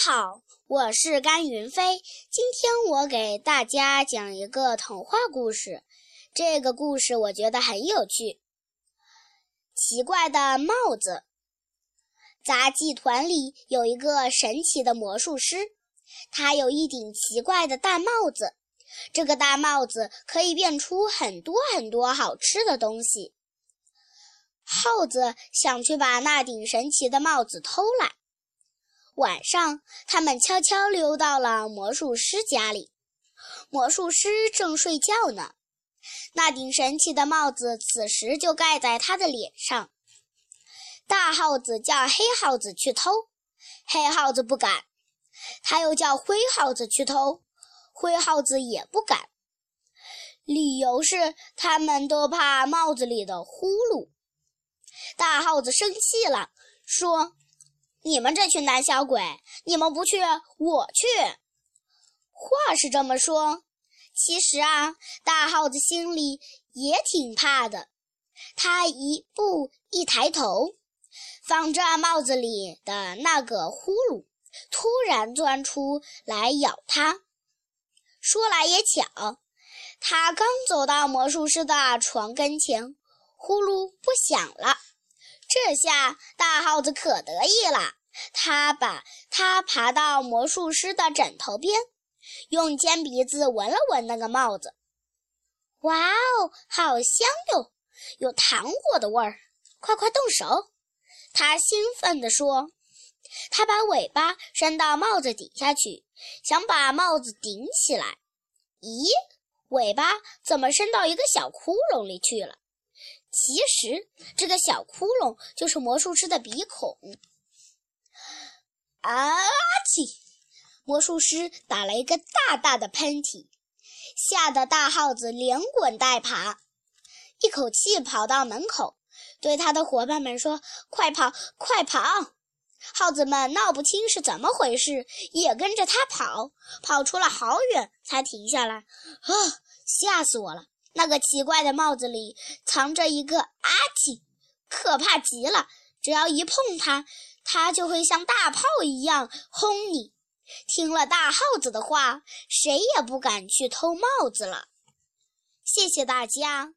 好，我是甘云飞。今天我给大家讲一个童话故事。这个故事我觉得很有趣。奇怪的帽子。杂技团里有一个神奇的魔术师，他有一顶奇怪的大帽子。这个大帽子可以变出很多很多好吃的东西。耗子想去把那顶神奇的帽子偷来。晚上，他们悄悄溜到了魔术师家里。魔术师正睡觉呢。那顶神奇的帽子此时就盖在他的脸上。大耗子叫黑耗子去偷，黑耗子不敢；他又叫灰耗子去偷，灰耗子也不敢。理由是他们都怕帽子里的呼噜。大耗子生气了，说。你们这群胆小鬼，你们不去，我去。话是这么说，其实啊，大耗子心里也挺怕的。他一步一抬头，放着帽子里的那个呼噜突然钻出来咬他。说来也巧，他刚走到魔术师的床跟前，呼噜不响了。这下大耗子可得意了，他把他爬到魔术师的枕头边，用尖鼻子闻了闻那个帽子。哇哦，好香哟，有糖果的味儿！快快动手！他兴奋地说。他把尾巴伸到帽子底下去，想把帽子顶起来。咦，尾巴怎么伸到一个小窟窿里去了？其实，这个小窟窿就是魔术师的鼻孔。啊嚏！魔术师打了一个大大的喷嚏，吓得大耗子连滚带爬，一口气跑到门口，对他的伙伴们说：“快跑，快跑！”耗子们闹不清是怎么回事，也跟着他跑，跑出了好远才停下来。啊！吓死我了！那个奇怪的帽子里藏着一个阿嚏，可怕极了！只要一碰它，他就会像大炮一样轰你。听了大耗子的话，谁也不敢去偷帽子了。谢谢大家。